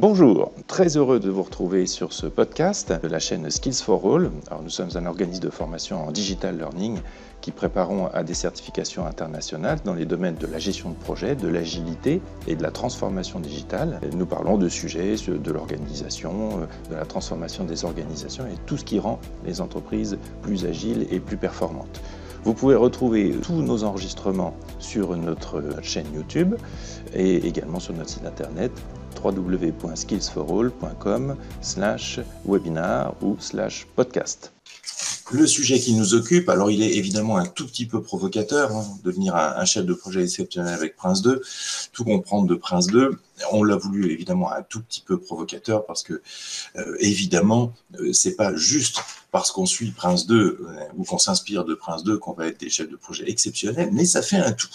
Bonjour, très heureux de vous retrouver sur ce podcast de la chaîne Skills for All. Alors, nous sommes un organisme de formation en digital learning qui préparons à des certifications internationales dans les domaines de la gestion de projet, de l'agilité et de la transformation digitale. Nous parlons de sujets de l'organisation, de la transformation des organisations et tout ce qui rend les entreprises plus agiles et plus performantes. Vous pouvez retrouver tous nos enregistrements sur notre chaîne YouTube et également sur notre site internet www.skillsforall.com slash webinar ou slash podcast. Le sujet qui nous occupe, alors il est évidemment un tout petit peu provocateur, hein, devenir un, chef de projet exceptionnel avec Prince 2, tout comprendre de Prince 2. On l'a voulu évidemment un tout petit peu provocateur parce que euh, évidemment, euh, c'est pas juste parce qu'on suit Prince 2 euh, ou qu'on s'inspire de Prince 2 qu'on va être des chefs de projet exceptionnels, mais ça fait un tout.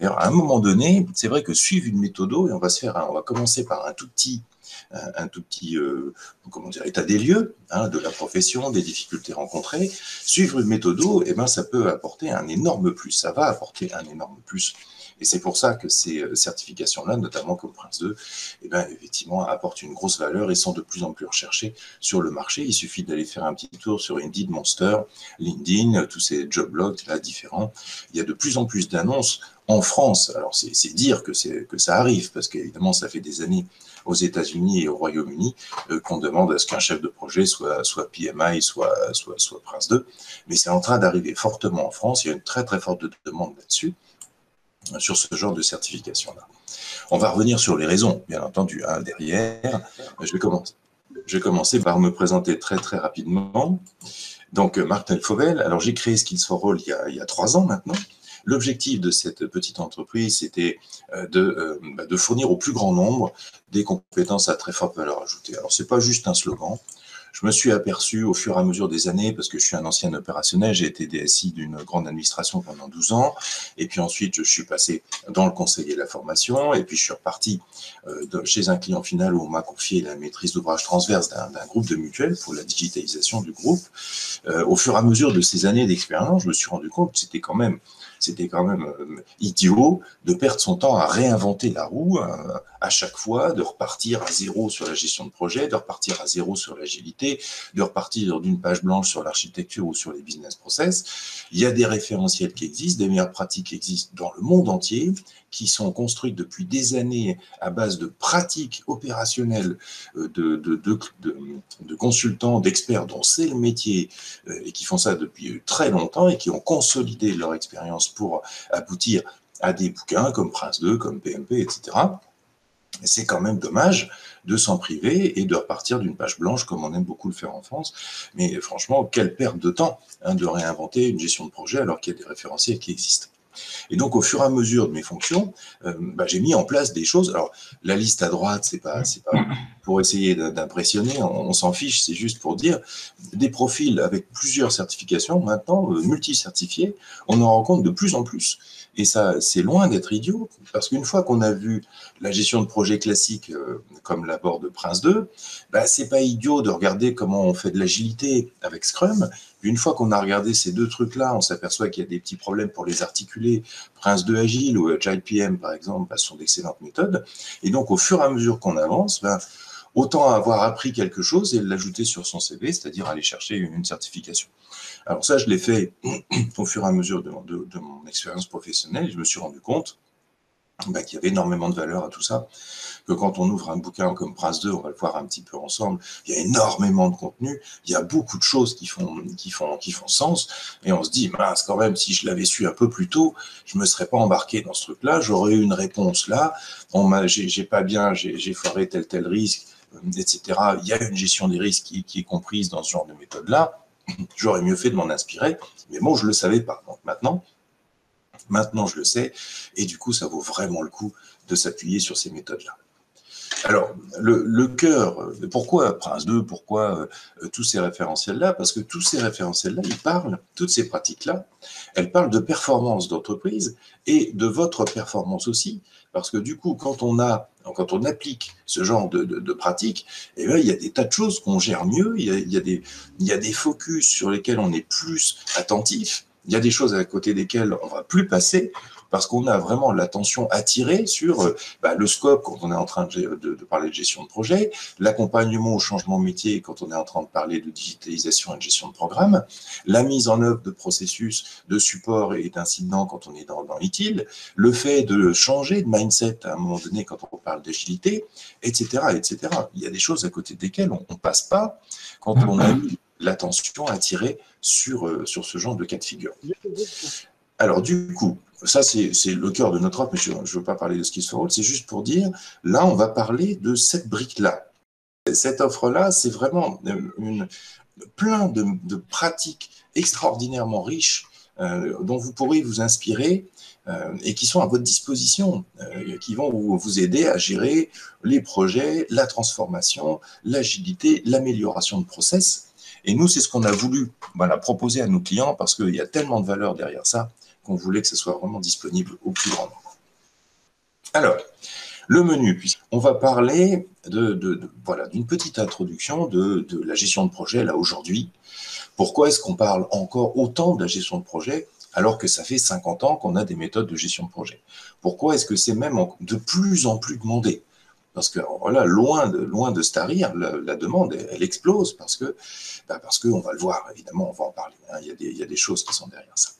Alors, à un moment donné, c'est vrai que suivre une méthode, et on va se faire, on va commencer par un tout petit, un, tout petit, euh, comment état des lieux hein, de la profession, des difficultés rencontrées. Suivre une méthode, eh ben, ça peut apporter un énorme plus. Ça va apporter un énorme plus et c'est pour ça que ces euh, certifications-là, notamment comme Prince 2, eh ben, effectivement, apportent une grosse valeur et sont de plus en plus recherchées sur le marché. Il suffit d'aller faire un petit tour sur Indeed Monster, LinkedIn, tous ces job blogs là différents. Il y a de plus en plus d'annonces en France. Alors, c'est dire que, que ça arrive, parce qu'évidemment, ça fait des années aux États-Unis et au Royaume-Uni euh, qu'on demande à ce qu'un chef de projet soit, soit PMI, soit, soit, soit Prince 2. Mais c'est en train d'arriver fortement en France. Il y a une très, très forte demande là-dessus sur ce genre de certification-là. On va revenir sur les raisons, bien entendu, hein, derrière. Je vais, commencer, je vais commencer par me présenter très très rapidement. Donc, Martin Fauvel, alors j'ai créé Skills for All il y a, il y a trois ans maintenant. L'objectif de cette petite entreprise, c'était euh, de, euh, bah, de fournir au plus grand nombre des compétences à très forte valeur ajoutée. Alors, c'est pas juste un slogan, je me suis aperçu au fur et à mesure des années, parce que je suis un ancien opérationnel, j'ai été DSI d'une grande administration pendant 12 ans, et puis ensuite je suis passé dans le conseiller de la formation, et puis je suis reparti euh, chez un client final où on m'a confié la maîtrise d'ouvrage transverse d'un groupe de mutuelles pour la digitalisation du groupe. Euh, au fur et à mesure de ces années d'expérience, je me suis rendu compte que c'était quand même c'était quand même euh, idiot de perdre son temps à réinventer la roue euh, à chaque fois, de repartir à zéro sur la gestion de projet, de repartir à zéro sur l'agilité, de repartir d'une page blanche sur l'architecture ou sur les business process. Il y a des référentiels qui existent, des meilleures pratiques qui existent dans le monde entier, qui sont construites depuis des années à base de pratiques opérationnelles euh, de, consultants, d'experts dont c'est le métier et qui font ça depuis très longtemps et qui ont consolidé leur expérience pour aboutir à des bouquins comme Prince 2, comme PMP, etc. C'est quand même dommage de s'en priver et de repartir d'une page blanche comme on aime beaucoup le faire en France. Mais franchement, quelle perte de temps hein, de réinventer une gestion de projet alors qu'il y a des référentiels qui existent. Et donc, au fur et à mesure de mes fonctions, euh, bah, j'ai mis en place des choses. Alors, la liste à droite, c'est pas, pas pour essayer d'impressionner, on, s'en fiche, c'est juste pour dire des profils avec plusieurs certifications, maintenant, euh, multi-certifiés, on en rencontre de plus en plus. Et ça, c'est loin d'être idiot, parce qu'une fois qu'on a vu la gestion de projet classique, euh, comme l'aborde Prince 2, bah, c'est pas idiot de regarder comment on fait de l'agilité avec Scrum. Une fois qu'on a regardé ces deux trucs-là, on s'aperçoit qu'il y a des petits problèmes pour les articuler. Prince 2 Agile ou Agile PM, par exemple, bah, sont d'excellentes méthodes. Et donc, au fur et à mesure qu'on avance, bah, autant avoir appris quelque chose et l'ajouter sur son CV, c'est-à-dire aller chercher une certification. Alors ça, je l'ai fait au fur et à mesure de, mon expérience professionnelle je me suis rendu compte bah, qu'il y avait énormément de valeur à tout ça, que quand on ouvre un bouquin comme Prince 2, on va le voir un petit peu ensemble, il y a énormément de contenu, il y a beaucoup de choses qui font, qui font, qui font sens, et on se dit, mince, quand même, si je l'avais su un peu plus tôt, je me serais pas embarqué dans ce truc-là, j'aurais eu une réponse là, m'a, j'ai pas bien, j'ai foiré tel tel risque, etc. Il y a une gestion des risques qui, est comprise dans ce genre de méthode-là, J'aurais mieux fait de m'en inspirer, mais bon, je ne le savais pas. Donc maintenant, maintenant, je le sais, et du coup, ça vaut vraiment le coup de s'appuyer sur ces méthodes-là. Alors, le, cœur, pourquoi Prince 2, pourquoi euh, tous ces référentiels-là? Parce que tous ces référentiels-là, ils parlent, toutes ces pratiques-là, elles parlent de performance d'entreprise et de votre performance aussi. Parce que du coup, quand on a, quand on applique ce genre de, pratiques, eh bien, il y a des tas de choses qu'on gère mieux, il y, a, des, il y a des focus sur lesquels on est plus attentif, il y a des choses à côté desquelles on va plus passer, parce qu'on a vraiment l'attention attirée sur euh, bah, le scope quand on est en train de, parler de gestion de projet, l'accompagnement au changement de métier quand on est en train de parler de digitalisation et de gestion de programme, la mise en œuvre de processus de support et d'incidents quand on est dans, dans l'ITIL, le fait de changer de mindset à un moment donné quand on parle d'agilité, etc., etc. Il y a des choses à côté desquelles on ne passe pas quand on a eu l'attention attirée sur, euh, sur ce genre de cas de figure. Alors du coup, ça c'est le cœur de notre offre, mais je ne veux pas parler de ce qui se fait, c'est juste pour dire, là on va parler de cette brique-là. Cette offre-là, c'est vraiment euh, plein de, pratiques extraordinairement riches euh, dont vous pourrez vous inspirer et qui sont à votre disposition, qui vont vous, aider à gérer les projets, la transformation, l'agilité, l'amélioration de process. Et nous, c'est ce qu'on a voulu proposer à nos clients parce qu'il y a tellement de valeur derrière ça qu'on voulait que ce soit vraiment disponible au plus grand nombre. Alors, le menu, on va parler de, voilà d'une petite introduction de, la gestion de projet là aujourd'hui. Pourquoi est-ce qu'on parle encore autant de la gestion de projet alors que ça fait 50 ans qu'on a des méthodes de gestion de projet? Pourquoi est-ce que c'est même de plus en plus demandé? Parce que voilà, loin de, loin de la, demande, elle, explose parce que, bah parce qu'on va le voir, évidemment, on va en parler. Hein, il, y a des, il y a des choses qui sont derrière ça.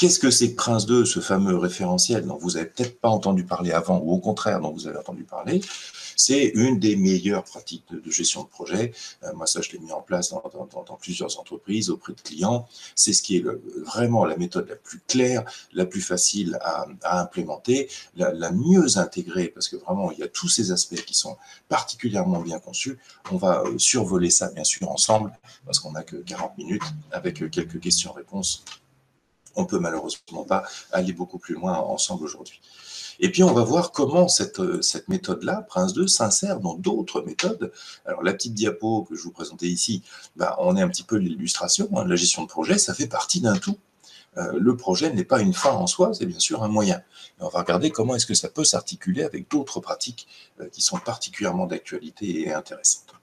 Qu'est-ce que c'est Prince 2, ce fameux référentiel dont vous n'avez peut-être pas entendu parler avant, ou au contraire dont vous avez entendu parler? C'est une des meilleures pratiques de, gestion de projet. Euh, moi, ça, je l'ai mis en place dans, plusieurs entreprises, auprès de clients. C'est ce qui est vraiment la méthode la plus claire, la plus facile à, implémenter, la, mieux intégrée, parce que vraiment, il y a tous ces aspects qui sont particulièrement bien conçus. On va euh, survoler ça, bien sûr, ensemble, parce qu'on n'a que 40 minutes, avec quelques questions-réponses on peut malheureusement pas aller beaucoup plus loin ensemble aujourd'hui. Et puis, on va voir comment cette, euh, méthode-là, Prince 2, s'insère dans d'autres méthodes. Alors, la petite diapo que je vous présentais ici, bah, on est un petit peu l'illustration. Hein. La gestion de projet, ça fait partie d'un tout. Euh, le projet n'est pas une fin en soi, c'est bien sûr un moyen. on va regarder comment est-ce que ça peut s'articuler avec d'autres pratiques euh, qui sont particulièrement d'actualité et intéressantes.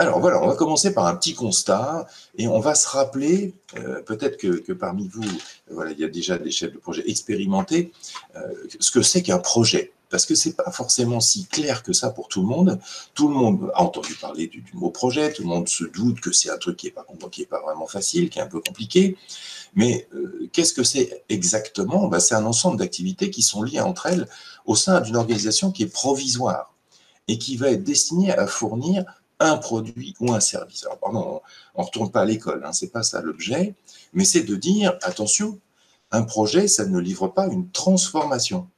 Alors voilà, on va commencer par un petit constat et on va se rappeler, euh, peut-être que, parmi vous, voilà, il y a déjà des chefs de projet expérimentés, euh, ce que c'est qu'un projet. Parce que c'est pas forcément si clair que ça pour tout le monde. Tout le monde a entendu parler du, mot projet, tout le monde se doute que c'est un truc qui n'est pas, pas vraiment facile, qui est un peu compliqué. Mais euh, qu'est-ce que c'est exactement? Ben, C'est un ensemble d'activités qui sont liées entre elles au sein d'une organisation qui est provisoire et qui va être destinée à fournir un produit ou un service. Alors, pardon, on ne retourne pas à l'école, hein, c'est pas ça l'objet, mais c'est de dire, attention, un projet, ça ne livre pas une transformation.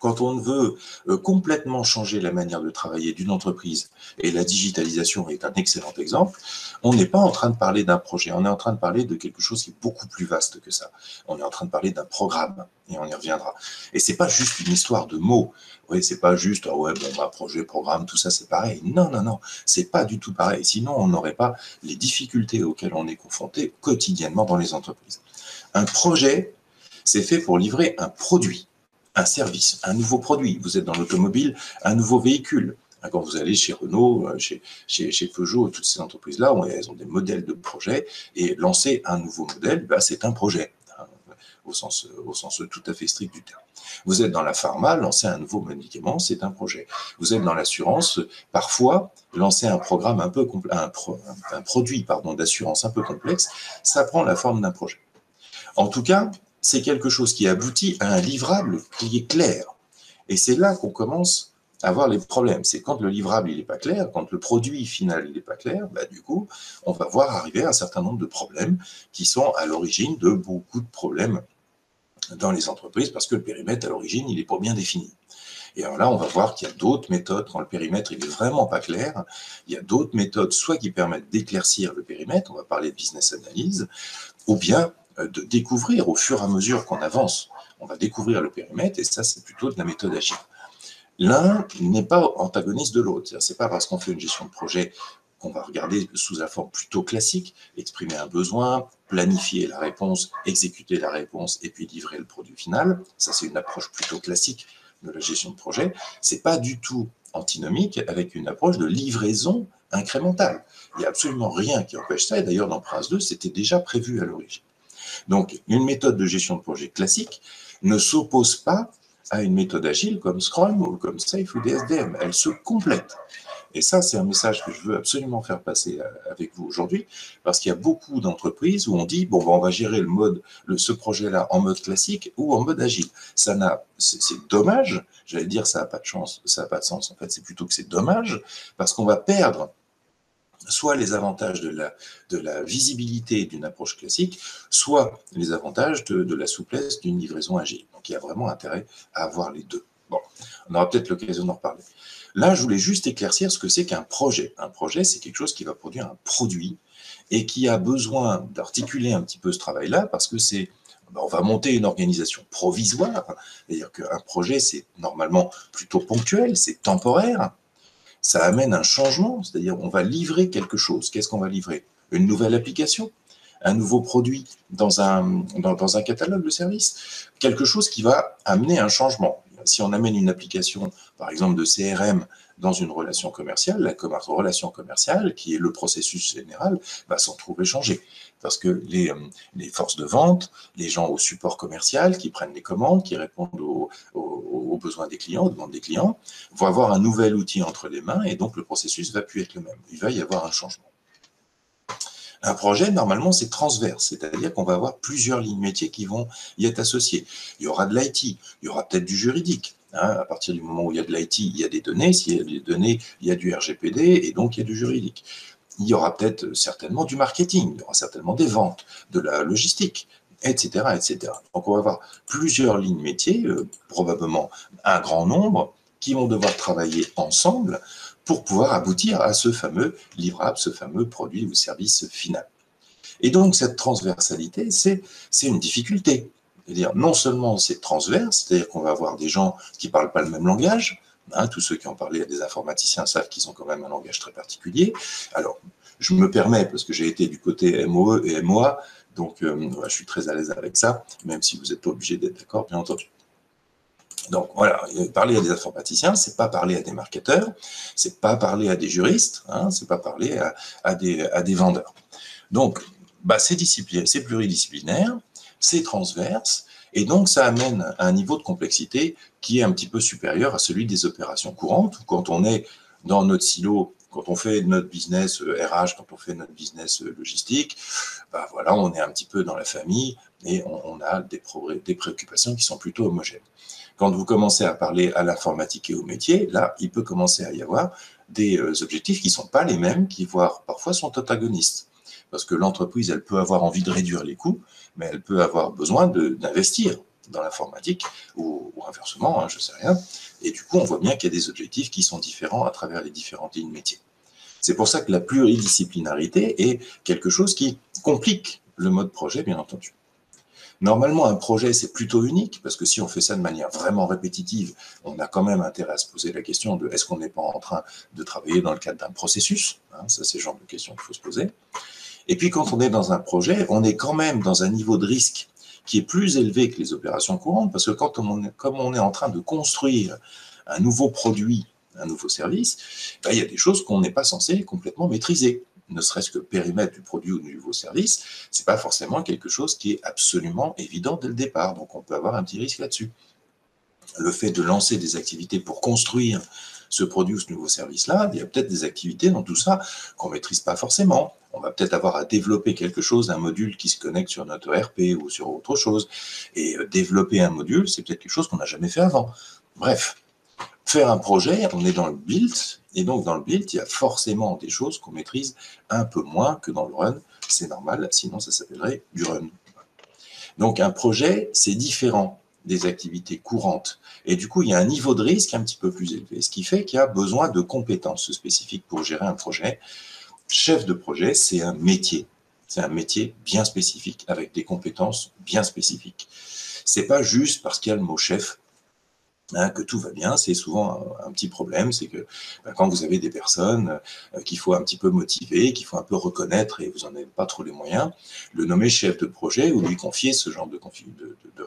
Quand on veut euh, complètement changer la manière de travailler d'une entreprise, et la digitalisation est un excellent exemple, on n'est pas en train de parler d'un projet, on est en train de parler de quelque chose qui est beaucoup plus vaste que ça. On est en train de parler d'un programme, et on y reviendra. Et c'est pas juste une histoire de mots. Oui, c'est pas juste, ah ouais, bon, bah, projet, programme, tout ça, c'est pareil. Non, non, non, c'est pas du tout pareil. Sinon, on n'aurait pas les difficultés auxquelles on est confronté quotidiennement dans les entreprises. Un projet, c'est fait pour livrer un produit un service, un nouveau produit. Vous êtes dans l'automobile, un nouveau véhicule. Quand vous allez chez Renault, euh, chez, chez, Peugeot, toutes ces entreprises-là, elles ont des modèles de projet, et lancer un nouveau modèle, bah, c'est un projet, hein, au, sens, au sens tout à fait strict du terme. Vous êtes dans la pharma, lancer un nouveau médicament, c'est un projet. Vous êtes dans l'assurance, parfois, lancer un programme un peu un, un produit d'assurance un peu complexe, ça prend la forme d'un projet. En tout cas, c'est quelque chose qui aboutit à un livrable qui est clair. Et c'est là qu'on commence à avoir les problèmes. C'est quand le livrable n'est pas clair, quand le produit final n'est pas clair, bah, du coup, on va voir arriver un certain nombre de problèmes qui sont à l'origine de beaucoup de problèmes dans les entreprises parce que le périmètre à l'origine il est pas bien défini. Et alors là, on va voir qu'il y a d'autres méthodes quand le périmètre il est vraiment pas clair. Il y a d'autres méthodes, soit qui permettent d'éclaircir le périmètre, on va parler de business analyse, ou bien de découvrir au fur et à mesure qu'on avance. On va découvrir le périmètre et ça, c'est plutôt de la méthode agile. L'un n'est pas antagoniste de l'autre. C'est pas parce qu'on fait une gestion de projet qu'on va regarder sous la forme plutôt classique, exprimer un besoin, planifier la réponse, exécuter la réponse et puis livrer le produit final. Ça, c'est une approche plutôt classique de la gestion de projet. C'est pas du tout antinomique avec une approche de livraison incrémentale. Il n'y a absolument rien qui empêche ça. Et d'ailleurs, dans Prince 2, c'était déjà prévu à l'origine. Donc, une méthode de gestion de projet classique ne s'oppose pas à une méthode agile comme Scrum ou comme Safe ou DSDM. Elle se complète. Et ça, c'est un message que je veux absolument faire passer euh, avec vous aujourd'hui, parce qu'il y a beaucoup d'entreprises où on dit, bon, on va gérer le mode, ce projet-là en mode classique ou en mode agile. Ça n'a, c'est dommage, j'allais dire, ça n'a pas de chance, ça n'a pas de sens. En fait, c'est plutôt que c'est dommage, parce qu'on va perdre soit les avantages de la, visibilité d'une approche classique, soit les avantages de, de la souplesse d'une livraison agile. Donc il y a vraiment intérêt à avoir les deux. Bon, on aura peut-être l'occasion d'en reparler. Là, je voulais juste éclaircir ce que c'est qu'un projet. Un projet, c'est quelque chose qui va produire un produit et qui a besoin d'articuler un petit peu ce travail-là parce que c'est ben, on va monter une organisation provisoire, c'est-à-dire qu'un projet, c'est normalement plutôt ponctuel, c'est temporaire, ça amène un changement, c'est-à-dire on va livrer quelque chose. Qu'est-ce qu'on va livrer? Une nouvelle application? Un nouveau produit dans un, dans, un catalogue de services, quelque chose qui va amener un changement. Si on amène une application, par exemple, de CRM dans une relation commerciale, la relation commerciale, qui est le processus général, va s'en trouver changé. Parce que les, euh, les, forces de vente, les gens au support commercial qui prennent les commandes, qui répondent aux, aux, besoins des clients, aux demandes des clients, vont avoir un nouvel outil entre les mains et donc le processus va plus être le même. Il va y avoir un changement. Un projet, normalement, c'est transverse, c'est-à-dire qu'on va avoir plusieurs lignes métiers qui vont y être associées. Il y aura de l'IT, il y aura peut-être du juridique, Hein, à partir du moment où il y a de l'IT, il y a des données. S'il y a des données, il y a du RGPD et donc il y a du juridique. Il y aura peut-être certainement du marketing, il y aura certainement des ventes, de la logistique, etc. etc. Donc on va avoir plusieurs lignes métiers, euh, probablement un grand nombre, qui vont devoir travailler ensemble pour pouvoir aboutir à ce fameux livrable, ce fameux produit ou service final. Et donc cette transversalité, c'est une difficulté. C'est-à-dire, non seulement c'est transverse, c'est-à-dire qu'on va avoir des gens qui ne parlent pas le même langage, hein, tous ceux qui ont parlé à des informaticiens savent qu'ils ont quand même un langage très particulier. Alors, je me permets, parce que j'ai été du côté MOE et MOA, donc euh, je suis très à l'aise avec ça, même si vous n'êtes pas obligé d'être d'accord, bien entendu. Donc voilà, parler à des informaticiens, c'est pas parler à des marketeurs, c'est pas parler à des juristes, hein, c'est pas parler à, des, à des vendeurs. Donc, bah, c'est pluridisciplinaire, c'est transverse, et donc ça amène à un niveau de complexité qui est un petit peu supérieur à celui des opérations courantes, quand on est dans notre silo, quand on fait notre business RH, euh, quand on fait notre business euh, logistique, bah voilà, on est un petit peu dans la famille et on, a des, des préoccupations qui sont plutôt homogènes. Quand vous commencez à parler à l'informatique et au métier, là, il peut commencer à y avoir des euh, objectifs qui ne sont pas les mêmes, qui voire parfois sont antagonistes. Parce que l'entreprise, elle peut avoir envie de réduire les coûts, mais elle peut avoir besoin d'investir dans l'informatique ou, inversement, hein, je ne sais rien. Et du coup, on voit bien qu'il y a des objectifs qui sont différents à travers les différentes lignes métiers. C'est pour ça que la pluridisciplinarité est quelque chose qui complique le mode projet, bien entendu. Normalement, un projet, c'est plutôt unique, parce que si on fait ça de manière vraiment répétitive, on a quand même intérêt à se poser la question de est-ce qu'on n'est pas en train de travailler dans le cadre d'un processus hein, Ça, c'est le genre de questions qu'il faut se poser. Et puis quand on est dans un projet, on est quand même dans un niveau de risque qui est plus élevé que les opérations courantes, parce que quand on est, comme on est en train de construire un nouveau produit, un nouveau service, ben, il y a des choses qu'on n'est pas censé complètement maîtriser. Ne serait-ce que périmètre du produit ou du nouveau service, c'est pas forcément quelque chose qui est absolument évident dès le départ. Donc on peut avoir un petit risque là-dessus. Le fait de lancer des activités pour construire ce produit ou ce nouveau service-là, il y a peut-être des activités dans tout ça qu'on ne maîtrise pas forcément. On va peut-être avoir à développer quelque chose, un module qui se connecte sur notre ERP ou sur autre chose. Et euh, développer un module, c'est peut-être quelque chose qu'on n'a jamais fait avant. Bref, faire un projet, on est dans le build, et donc dans le build, il y a forcément des choses qu'on maîtrise un peu moins que dans le run. C'est normal, sinon ça s'appellerait du run. Donc un projet, c'est différent des activités courantes. Et du coup, il y a un niveau de risque un petit peu plus élevé, ce qui fait qu'il y a besoin de compétences spécifiques pour gérer un projet. Chef de projet, c'est un métier. C'est un métier bien spécifique, avec des compétences bien spécifiques. C'est pas juste parce qu'il y a le mot chef Hein, que tout va bien, c'est souvent un, petit problème, c'est que ben, quand vous avez des personnes euh, qu'il faut un petit peu motiver, qu'il faut un peu reconnaître et vous n'en avez pas trop les moyens, le nommer chef de projet ou lui confier ce genre de,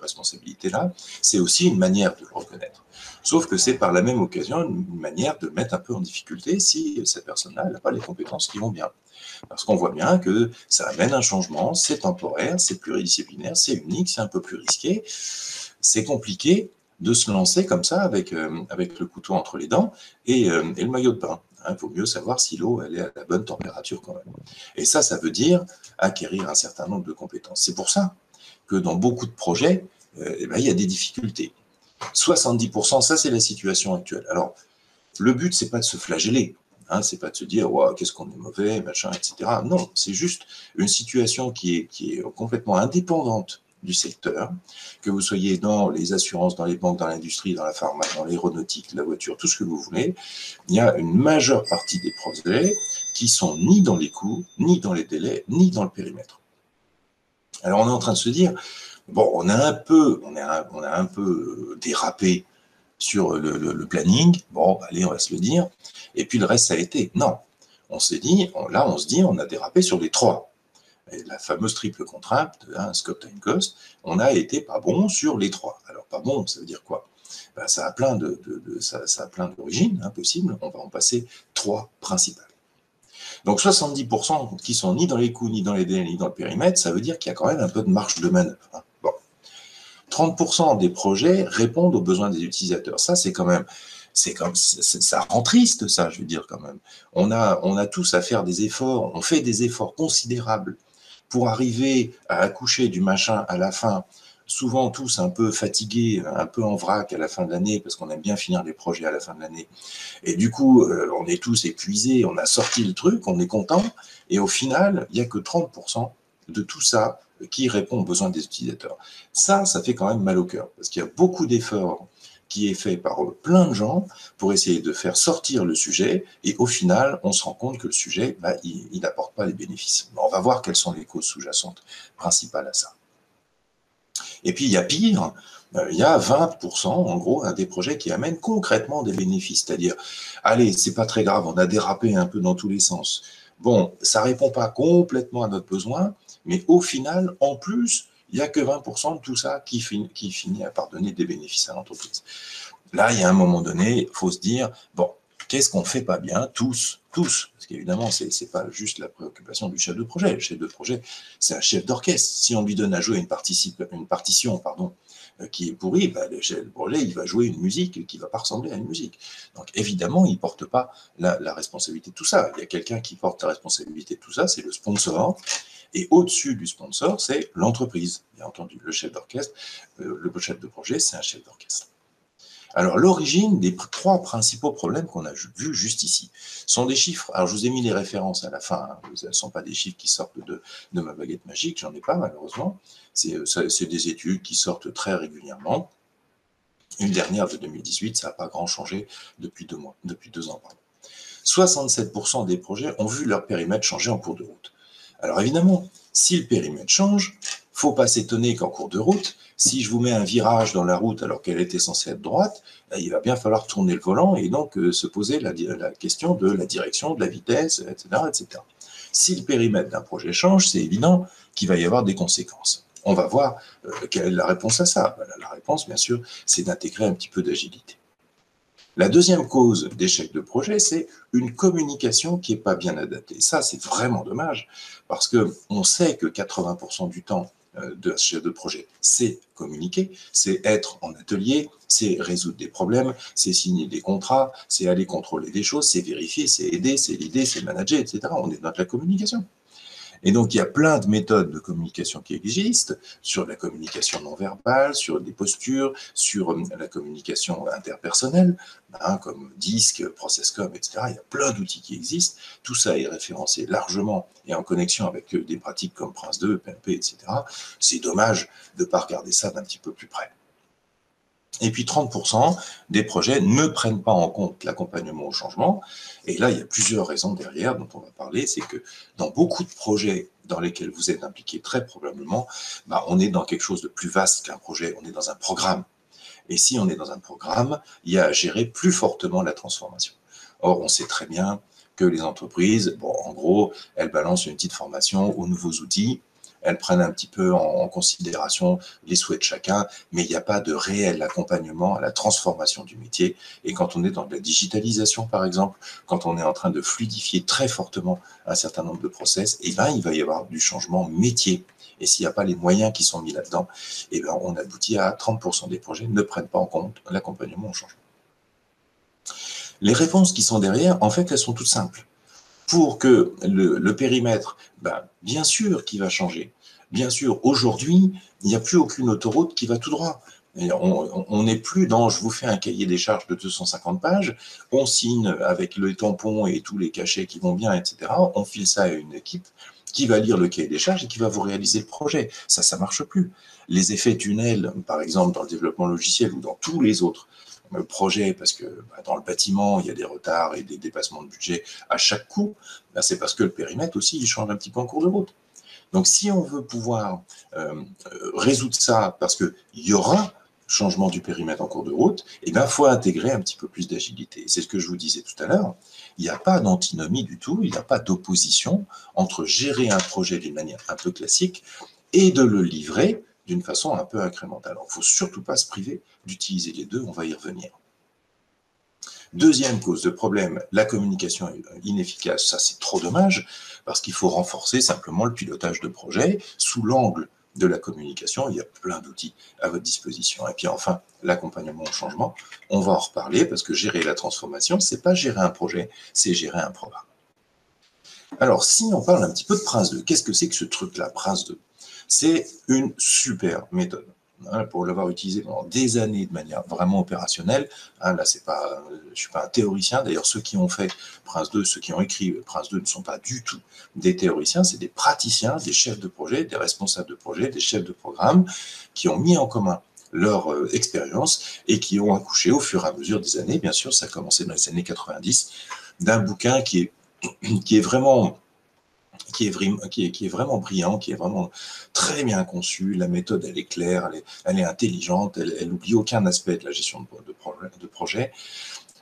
responsabilité-là, c'est aussi une manière de le reconnaître. Sauf que c'est par la même occasion une manière de mettre un peu en difficulté si cette personne-là n'a pas les compétences qui vont bien. Parce qu'on voit bien que ça amène un changement, c'est temporaire, c'est pluridisciplinaire, c'est unique, c'est un peu plus risqué, c'est compliqué, de se lancer comme ça avec, euh, avec le couteau entre les dents et, euh, et le maillot de bain. Il hein, vaut mieux savoir si l'eau elle est à la bonne température quand même. Et ça, ça veut dire acquérir un certain nombre de compétences. C'est pour ça que dans beaucoup de projets, euh, eh ben, il y a des difficultés. 70%, ça c'est la situation actuelle. Alors, le but, c'est pas de se flageller. Hein, c'est pas de se dire qu'est-ce qu'on est mauvais, machin, etc. Non, c'est juste une situation qui est, qui est complètement indépendante du secteur, que vous soyez dans les assurances, dans les banques, dans l'industrie, dans la pharma, dans l'aéronautique, la voiture, tout ce que vous voulez, il y a une majeure partie des projets qui sont ni dans les coûts, ni dans les délais, ni dans le périmètre. Alors on est en train de se dire, bon, on a un peu, on a, un peu dérapé sur le, planning, bon, allez, on va se le dire, et puis le reste, ça a été. Non, on s'est dit, là, on se dit, on a dérapé sur les trois la fameuse triple contrainte, hein, time cost, on a été pas bon sur les trois. Alors pas bon, ça veut dire quoi? Ben, Ça a plein de, ça, d'origines hein, possibles. On va en passer trois principales. Donc 70% qui sont ni dans les coûts, ni dans les délais, ni dans le périmètre, ça veut dire qu'il y a quand même un peu de marge de manœuvre. Hein. Bon. 30% des projets répondent aux besoins des utilisateurs. Ça, c'est quand même, c'est comme, ça rend triste, ça, je veux dire quand même. On a tous à faire des efforts, on fait des efforts considérables pour arriver à accoucher du machin à la fin, souvent tous un peu fatigués, un peu en vrac à la fin de l'année, parce qu'on aime bien finir les projets à la fin de l'année. Et du coup, euh, on est tous épuisés, on a sorti le truc, on est content, et au final, il n'y a que 30% de tout ça qui répond aux besoins des utilisateurs. Ça, ça fait quand même mal au cœur, parce qu'il y a beaucoup d'efforts qui est fait par plein de gens pour essayer de faire sortir le sujet. Et au final, on se rend compte que le sujet, bah, il n'apporte pas les bénéfices. On va voir quelles sont les causes sous-jacentes principales à ça. Et puis, il y a pire, euh, il y a 20% en gros des projets qui amènent concrètement des bénéfices. C'est-à-dire, allez, c'est pas très grave, on a dérapé un peu dans tous les sens. Bon, ça répond pas complètement à notre besoin, mais au final, en plus, il n'y a que 20% de tout ça qui, qui finit à donner des bénéfices à l'entreprise. Là, il y a un moment donné, il faut se dire, bon, qu'est-ce qu'on ne fait pas bien, tous, tous, parce qu'évidemment, ce n'est pas juste la préoccupation du chef de projet. Le chef de projet, c'est un chef d'orchestre. Si on lui donne à jouer une, une partition pardon, qui est pourrie, bah, le projet, il va jouer une musique qui ne va pas ressembler à une musique. Donc évidemment, il ne porte pas la, la, responsabilité de tout ça. Il y a quelqu'un qui porte la responsabilité de tout ça, c'est le sponsor. Et au-dessus du sponsor, c'est l'entreprise, bien entendu. Le chef d'orchestre, euh, le chef de projet, c'est un chef d'orchestre. Alors, l'origine des trois principaux problèmes qu'on a vus juste ici sont des chiffres. Alors, je vous ai mis les références à la fin. Hein. Ce ne sont pas des chiffres qui sortent de, ma baguette magique, j'en ai pas malheureusement. Euh, c'est des études qui sortent très régulièrement. Une dernière de 2018, ça n'a pas grand changé depuis deux mois, depuis deux ans. 67% des projets ont vu leur périmètre changer en cours de route. Alors évidemment, si le périmètre change, faut pas s'étonner qu'en cours de route, si je vous mets un virage dans la route alors qu'elle était censée être droite, ben, il va bien falloir tourner le volant et donc euh, se poser la, question de la direction, de la vitesse, etc. etc. Si le périmètre d'un projet change, c'est évident qu'il va y avoir des conséquences. On va voir euh, quelle est la réponse à ça. Ben, la réponse, bien sûr, c'est d'intégrer un petit peu d'agilité. La deuxième cause d'échec de projet, c'est une communication qui n'est pas bien adaptée. Ça, c'est vraiment dommage, parce qu'on sait que 80% du temps euh, de de projet, c'est communiquer, c'est être en atelier, c'est résoudre des problèmes, c'est signer des contrats, c'est aller contrôler des choses, c'est vérifier, c'est aider, c'est l'idée, c'est manager, etc. On est dans la communication. Et donc, il y a plein de méthodes de communication qui existent, sur la communication non verbale, sur des postures, sur euh, la communication interpersonnelle, hein, comme DISC, ProcessCom, etc. Il y a plein d'outils qui existent. Tout ça est référencé largement et en connexion avec euh, des pratiques comme Prince2, PMP, etc. C'est dommage de ne pas regarder ça d'un petit peu plus près. Et puis 30% des projets ne prennent pas en compte l'accompagnement au changement. Et là, il y a plusieurs raisons derrière dont on va parler. C'est que dans beaucoup de projets dans lesquels vous êtes impliqué, très probablement, bah, on est dans quelque chose de plus vaste qu'un projet. On est dans un programme. Et si on est dans un programme, il y a à gérer plus fortement la transformation. Or, on sait très bien que les entreprises, bon, en gros, elles balancent une petite formation aux nouveaux outils, elles prennent un petit peu en, considération les souhaits de chacun, mais il n'y a pas de réel accompagnement à la transformation du métier. Et quand on est dans la digitalisation, par exemple, quand on est en train de fluidifier très fortement un certain nombre de process, eh ben, il va y avoir du changement métier. Et s'il n'y a pas les moyens qui sont mis là-dedans, eh ben, on aboutit à 30% des projets ne prennent pas en compte l'accompagnement au changement. Les réponses qui sont derrière, en fait, elles sont toutes simples. Pour que le, périmètre, ben, bien sûr qu'il va changer. Bien sûr, aujourd'hui, il n'y a plus aucune autoroute qui va tout droit. On n'est plus dans je vous fais un cahier des charges de 250 pages, on signe avec le tampon et tous les cachets qui vont bien, etc. On file ça à une équipe qui va lire le cahier des charges et qui va vous réaliser le projet. Ça, ça marche plus. Les effets tunnels, par exemple, dans le développement logiciel ou dans tous les autres projet, parce que bah, dans le bâtiment, il y a des retards et des dépassements de budget à chaque coup, bah, c'est parce que le périmètre aussi, il change un petit peu en cours de route. Donc si on veut pouvoir euh, résoudre ça, parce qu'il y aura changement du périmètre en cours de route, il eh faut intégrer un petit peu plus d'agilité. C'est ce que je vous disais tout à l'heure. Il n'y a pas d'antinomie du tout, il n'y a pas d'opposition entre gérer un projet d'une manière un peu classique et de le livrer d'une façon un peu incrémentale. Il ne faut surtout pas se priver d'utiliser les deux, on va y revenir. Deuxième cause de problème, la communication inefficace. Ça, c'est trop dommage, parce qu'il faut renforcer simplement le pilotage de projet sous l'angle de la communication. Il y a plein d'outils à votre disposition. Et puis enfin, l'accompagnement au changement. On va en reparler, parce que gérer la transformation, c'est pas gérer un projet, c'est gérer un programme. Alors, si on parle un petit peu de Prince 2, qu'est-ce que c'est que ce truc-là, Prince 2 c'est une super méthode. Hein, pour l'avoir utilisé pendant des années de manière vraiment opérationnelle. Hein, là, c'est pas, je ne suis pas un théoricien. D'ailleurs, ceux qui ont fait Prince 2, ceux qui ont écrit Prince 2 ne sont pas du tout des théoriciens, c'est des praticiens, des chefs de projet, des responsables de projet, des chefs de programme qui ont mis en commun leur euh, expérience et qui ont accouché au fur et à mesure des années. Bien sûr, ça a commencé dans les années 90 d'un bouquin qui est, qui est vraiment qui est, vraiment brillant, qui est vraiment très bien conçu. La méthode, elle est claire, elle est, intelligente, elle n'oublie aucun aspect de la gestion de, projet.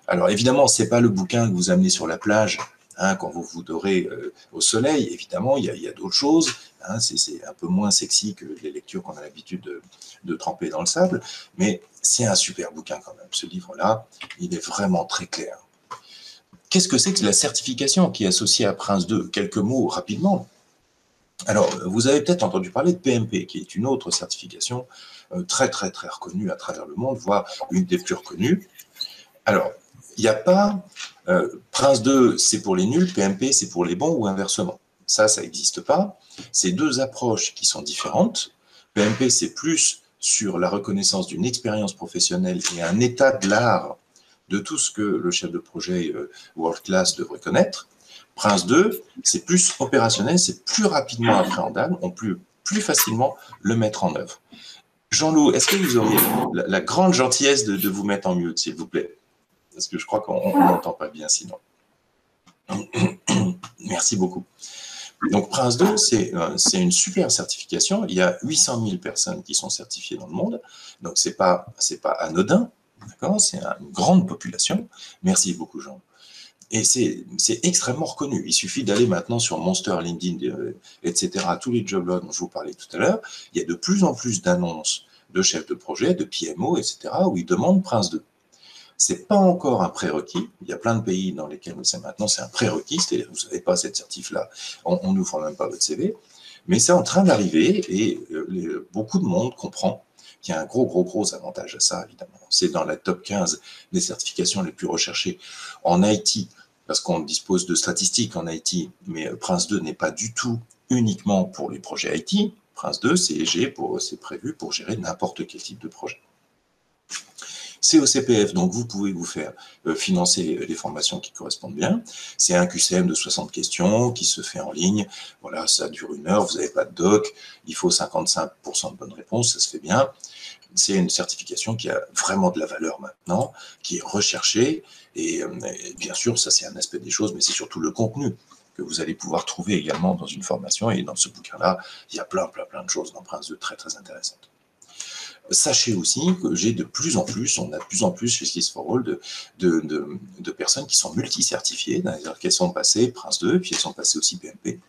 Alors évidemment, c'est pas le bouquin que vous amenez sur la plage hein, quand vous vous dorez euh, au soleil. Évidemment, il y a, d'autres choses. Hein, c'est un peu moins sexy que les lectures qu'on a l'habitude de, de, tremper dans le sable, mais c'est un super bouquin quand même. Ce livre-là, il est vraiment très clair. Qu'est-ce que c'est que la certification qui est associée à Prince 2 Quelques mots rapidement. Alors, vous avez peut-être entendu parler de PMP, qui est une autre certification euh, très, très, très reconnue à travers le monde, voire une des plus reconnues. Alors, il n'y a pas euh, Prince 2, c'est pour les nuls, PMP, c'est pour les bons ou inversement. Ça, ça n'existe pas. C'est deux approches qui sont différentes. PMP, c'est plus sur la reconnaissance d'une expérience professionnelle et un état de l'art de tout ce que le chef de projet euh, World Class devrait connaître. Prince 2, c'est plus opérationnel, c'est plus rapidement appréhendable, on peut plus facilement le mettre en œuvre. Jean-Loup, est-ce que vous auriez la, grande gentillesse de, vous mettre en mute, s'il vous plaît? Parce que je crois qu'on n'entend pas bien sinon. Merci beaucoup. Donc Prince 2, euh, c'est une super certification. Il y a 800 000 personnes qui sont certifiées dans le monde. Donc ce n'est pas, pas anodin. C'est une grande population. Merci beaucoup, Jean. Et c'est extrêmement reconnu. Il suffit d'aller maintenant sur Monster, LinkedIn, euh, etc., tous les job dont je vous parlais tout à l'heure. Il y a de plus en plus d'annonces de chefs de projet, de PMO, etc., où ils demandent Prince 2. C'est pas encore un prérequis. Il y a plein de pays dans lesquels c'est maintenant, c'est un prérequis, vous n'avez pas cette certif-là, on n'ouvre même pas votre CV. Mais c'est en train d'arriver et euh, beaucoup de monde comprend il y a un gros, gros, gros avantage à ça, évidemment. C'est dans la top 15 des certifications les plus recherchées en IT, parce qu'on dispose de statistiques en IT, mais Prince 2 n'est pas du tout uniquement pour les projets IT. Prince 2, c'est prévu pour gérer n'importe quel type de projet. C'est au CPF, donc vous pouvez vous faire euh, financer les formations qui correspondent bien. C'est un QCM de 60 questions qui se fait en ligne. Voilà, ça dure une heure, vous n'avez pas de doc, il faut 55% de bonnes réponses, ça se fait bien. C'est une certification qui a vraiment de la valeur maintenant, qui est recherchée. Et, euh, bien sûr, ça c'est un aspect des choses, mais c'est surtout le contenu que vous allez pouvoir trouver également dans une formation. Et dans ce bouquin-là, il y a plein, plein, plein de choses Prince de très, très intéressantes. Sachez aussi que j'ai de plus en plus, on a de plus en plus chez Skills for All de, personnes qui sont multi-certifiées, c'est-à-dire qu'elles sont passées Prince 2, puis elles sont passées aussi PMP,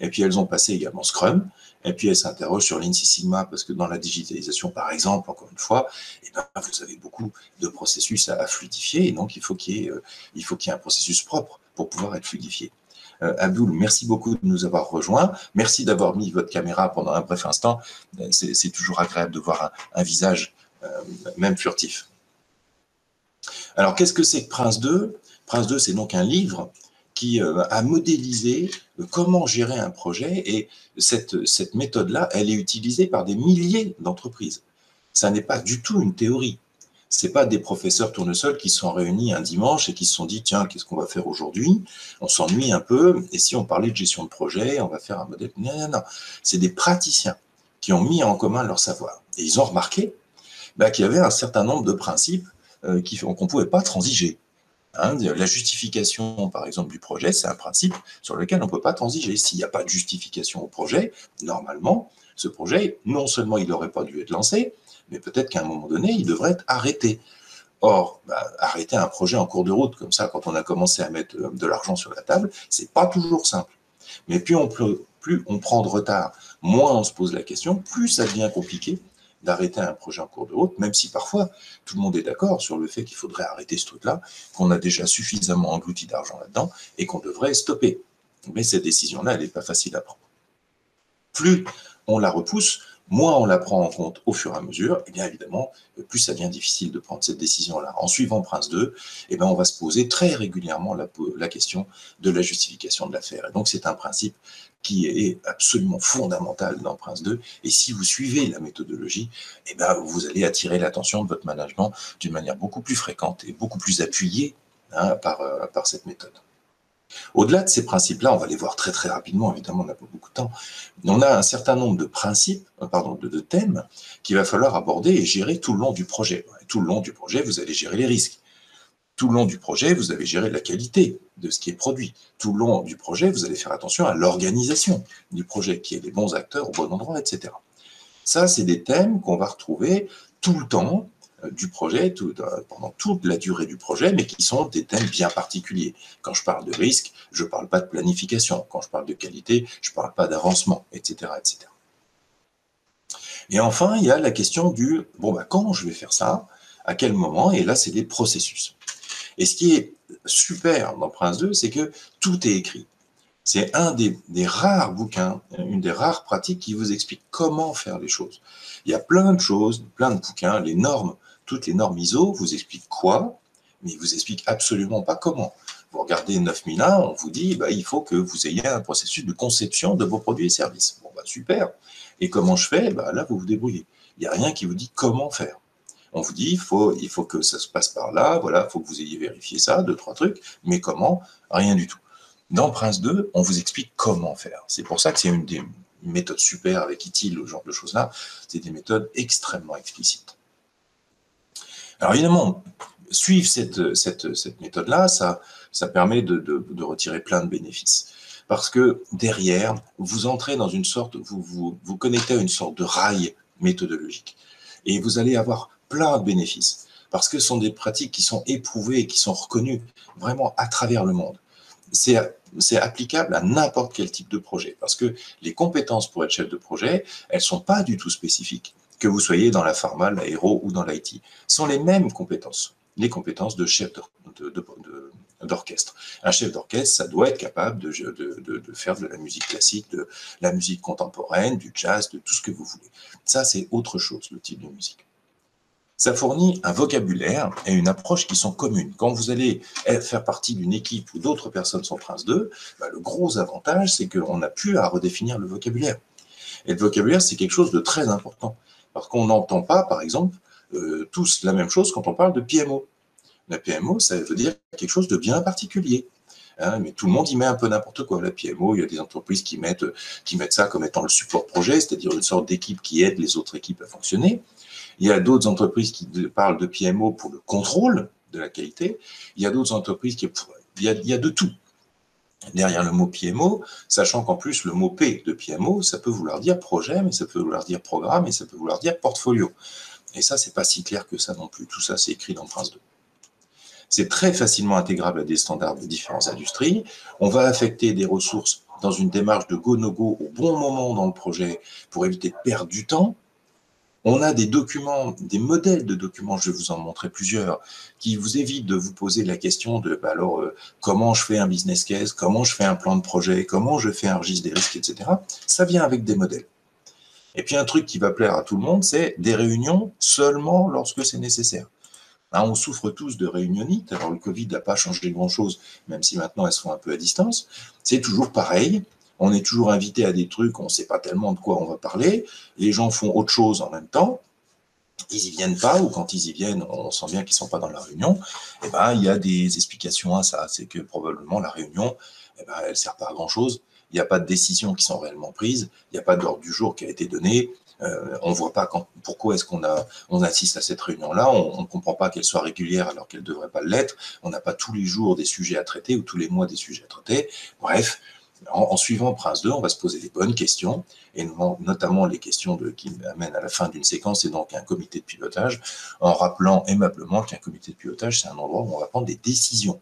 et puis elles ont passé également Scrum, et puis elles s'interrogent sur l'INSEE Sigma, parce que dans la digitalisation, par exemple, encore une fois, eh ben, vous avez beaucoup de processus à, fluidifier, et donc qu'il euh, il faut qu'il y ait un processus propre pour pouvoir être fluidifié. Euh, Abdoul, merci beaucoup de nous avoir rejoints. Merci d'avoir mis votre caméra pendant un bref instant. Euh, c'est toujours agréable de voir un, visage, euh, même furtif. Alors, qu'est-ce que c'est que Prince 2 Prince 2, c'est donc un livre qui a modélisé comment gérer un projet et cette, cette méthode-là, elle est utilisée par des milliers d'entreprises. Ça n'est pas du tout une théorie c'est pas des professeurs tournesols qui sont réunis un dimanche et qui se sont dit tiens qu'est-ce qu'on va faire aujourd'hui? On s'ennuie un peu et si on parlait de gestion de projet, on va faire un modèle. Non non non, c'est des praticiens qui ont mis en commun leur savoir et ils ont remarqué bah, qu'il y avait un certain nombre de principes euh, qu'on ne pouvait pas transiger. Hein. la justification, par exemple, du projet, c'est un principe sur lequel on ne peut pas transiger. S'il n'y a pas de justification au projet, normalement, ce projet, non seulement il n'aurait pas dû être lancé, mais peut-être qu'à un moment donné, il devrait être arrêté. Or, bah, arrêter un projet en cours de route, comme ça, quand on a commencé à mettre euh, de l'argent sur la table, c'est pas toujours simple. Mais plus on, plus on prend de retard, moins on se pose la question, plus ça devient compliqué d'arrêter un projet en cours de route, même si parfois tout le monde est d'accord sur le fait qu'il faudrait arrêter ce truc-là, qu'on a déjà suffisamment englouti d'argent là-dedans et qu'on devrait stopper. Mais cette décision-là, elle n'est pas facile à prendre. Plus on la repousse, moins on la prend en compte au fur et à mesure, et eh bien évidemment, plus ça devient difficile de prendre cette décision-là. En suivant Prince 2, eh bien on va se poser très régulièrement la, question de la justification de l'affaire. Et donc c'est un principe qui est absolument fondamental dans Prince 2. Et si vous suivez la méthodologie, eh bien, vous allez attirer l'attention de votre management d'une manière beaucoup plus fréquente et beaucoup plus appuyée hein, euh, par cette méthode. Au-delà de ces principes-là, on va les voir très très rapidement, évidemment, on n'a pas beaucoup de temps. On a un certain nombre de principes, euh, pardon, de, thèmes qu'il va falloir aborder et gérer tout le long du projet. tout le long du projet, vous allez gérer les risques. Tout le long du projet, vous allez gérer la qualité de ce qui est produit. Tout le long du projet, vous allez faire attention à l'organisation du projet, qui est les bons acteurs au bon endroit, etc. Ça, c'est des thèmes qu'on va retrouver tout le temps du projet euh, pendant toute la durée du projet, mais qui sont des thèmes bien particuliers. Quand je parle de risque, je ne parle pas de planification. Quand je parle de qualité, je ne parle pas d'avancement, etc., etc. Et enfin, il y a la question du bon, bah, quand je vais faire ça, à quel moment, et là, c'est des processus. Et ce qui est super dans Prince 2, c'est que tout est écrit. C'est un des, rares bouquins, une des rares pratiques qui vous explique comment faire les choses. Il y a plein de choses, plein de bouquins, les normes toutes les normes ISO vous expliquent quoi, mais ils vous expliquent absolument pas comment. Vous regardez 9001, on vous dit bah, il faut que vous ayez un processus de conception de vos produits et services. Bon, bah, super. Et comment je fais? Bah, Là, vous vous débrouillez. Il n'y a rien qui vous dit comment faire. On vous dit faut, il faut que ça se passe par là, voilà, il faut que vous ayez vérifié ça, deux, trois trucs, mais comment? Rien du tout. Dans Prince 2, on vous explique comment faire. C'est pour ça que c'est une des méthodes super avec ITIL, ce genre de choses-là. C'est des méthodes extrêmement explicites. Alors évidemment, suivre cette, méthode-là, ça, permet de, retirer plein de bénéfices. Parce que derrière, vous entrez dans une sorte, vous, vous connectez à une sorte de rail méthodologique. Et vous allez avoir plein de bénéfices. Parce que ce sont des pratiques qui sont éprouvées et qui sont reconnues vraiment à travers le monde. C'est c'est applicable à n'importe quel type de projet. Parce que les compétences pour être chef de projet, elles sont pas du tout spécifiques que vous soyez dans la pharma, l'aéro ou dans l'IT, sont les mêmes compétences, les compétences de chef d'orchestre. Un chef d'orchestre, ça doit être capable de, faire de la musique classique, de la musique contemporaine, du jazz, de tout ce que vous voulez. Ça, c'est autre chose, le type de musique. Ça fournit un vocabulaire et une approche qui sont communes. Quand vous allez faire partie d'une équipe où d'autres personnes sont Prince 2, bah, le gros avantage, c'est qu'on n'a plus à redéfinir le vocabulaire. Et le vocabulaire, c'est quelque chose de très important. Parce qu'on n'entend pas, par exemple, euh, tous la même chose quand on parle de PMO. La PMO, ça veut dire quelque chose de bien particulier. Hein, mais tout le monde y met un peu n'importe quoi. La PMO, il y a des entreprises qui mettent, ça comme étant le support projet, c'est-à-dire une sorte d'équipe qui aide les autres équipes à fonctionner. Il y a d'autres entreprises qui parlent de PMO pour le contrôle de la qualité. Il y a d'autres entreprises qui... Il y a de tout. Derrière le mot PMO, sachant qu'en plus le mot P de PMO, ça peut vouloir dire projet, mais ça peut vouloir dire programme, et ça peut vouloir dire portfolio. Et ça, c'est pas si clair que ça non plus. Tout ça, c'est écrit dans Prince 2. C'est très facilement intégrable à des standards de différentes industries. On va affecter des ressources dans une démarche de go-no-go au bon moment dans le projet pour éviter de perdre du temps. On a des documents, des modèles de documents, je vais vous en montrer plusieurs, qui vous évitent de vous poser la question de bah alors euh, comment je fais un business case, comment je fais un plan de projet, comment je fais un registre des risques, etc. Ça vient avec des modèles. Et puis un truc qui va plaire à tout le monde, c'est des réunions seulement lorsque c'est nécessaire. Hein, on souffre tous de réunionites. Alors le Covid n'a pas changé grand-chose, même si maintenant elles se font un peu à distance. C'est toujours pareil. On est toujours invité à des trucs, on ne sait pas tellement de quoi on va parler. Les gens font autre chose en même temps. Ils y viennent pas, ou quand ils y viennent, on sent bien qu'ils sont pas dans la réunion. Et eh ben, il y a des explications à ça. C'est que probablement la réunion, eh ben, elle sert pas à grand chose. Il n'y a pas de décisions qui sont réellement prises. Il n'y a pas d'ordre du jour qui a été donné. Euh, on ne voit pas pourquoi est-ce qu'on on assiste à cette réunion-là. On ne comprend pas qu'elle soit régulière alors qu'elle ne devrait pas l'être. On n'a pas tous les jours des sujets à traiter ou tous les mois des sujets à traiter. Bref, en, suivant Prince 2, on va se poser les bonnes questions, et notamment les questions qui amènent à la fin d'une séquence, et donc un comité de pilotage, en rappelant aimablement qu'un comité de pilotage, c'est un endroit où on va prendre des décisions.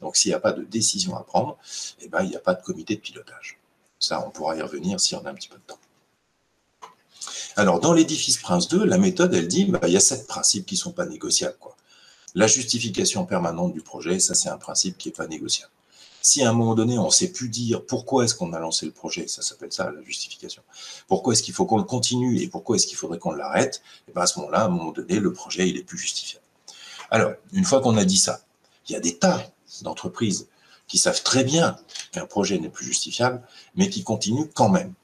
Donc s'il n'y a pas de décision à prendre, eh ben, il n'y a pas de comité de pilotage. Ça, on pourra y revenir si on a un petit peu de temps. Alors, dans l'édifice Prince 2, la méthode, elle dit, bah, il y a sept principes qui ne sont pas négociables. La justification permanente du projet, ça c'est un principe qui n'est pas négociable. Si à un moment donné, on ne sait plus dire pourquoi est-ce qu'on a lancé le projet, ça s'appelle ça la justification. Pourquoi est-ce qu'il faut qu'on le continue et pourquoi est-ce qu'il faudrait qu'on l'arrête, et eh bien à ce moment-là, à un moment donné, le projet, il est plus justifiable. Alors, une fois qu'on a dit ça, il y a des tas d'entreprises qui savent très bien qu'un projet n'est plus justifiable, mais qui continuent quand même.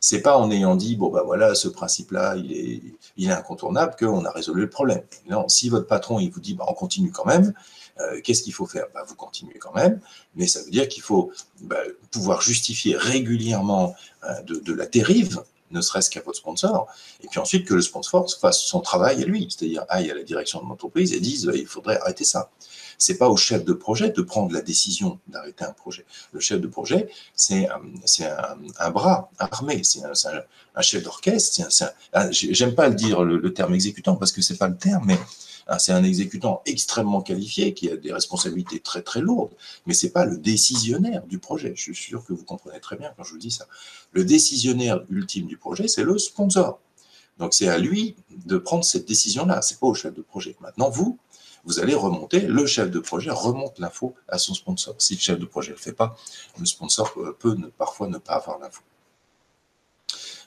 C'est pas en ayant dit bon ben voilà ce principe-là il est il est incontournable qu'on a résolu le problème. Non, si votre patron il vous dit bah on continue quand même, euh, qu'est-ce qu'il faut faire? Bah, vous continuez quand même, mais ça veut dire qu'il faut bah, pouvoir justifier régulièrement euh, de, de, la dérive ne serait-ce qu'à votre sponsor, et puis ensuite que le sponsor fasse son travail à lui, c'est-à-dire aille à la direction de l'entreprise et dise il faudrait arrêter ça. C'est pas au chef de projet de prendre la décision d'arrêter un projet. Le chef de projet, c'est un, un, bras armé, c'est un, chef d'orchestre. J'aime pas le dire le, terme exécutant parce que c'est pas le terme, mais hein, c'est un exécutant extrêmement qualifié qui a des responsabilités très très lourdes, mais c'est pas le décisionnaire du projet. Je suis sûr que vous comprenez très bien quand je vous dis ça. Le décisionnaire ultime du projet, c'est le sponsor. Donc c'est à lui de prendre cette décision-là. C'est pas au chef de projet. Maintenant, vous, vous allez remonter, le chef de projet remonte l'info à son sponsor. Si le chef de projet ne le fait pas, le sponsor euh, peut parfois ne pas avoir l'info.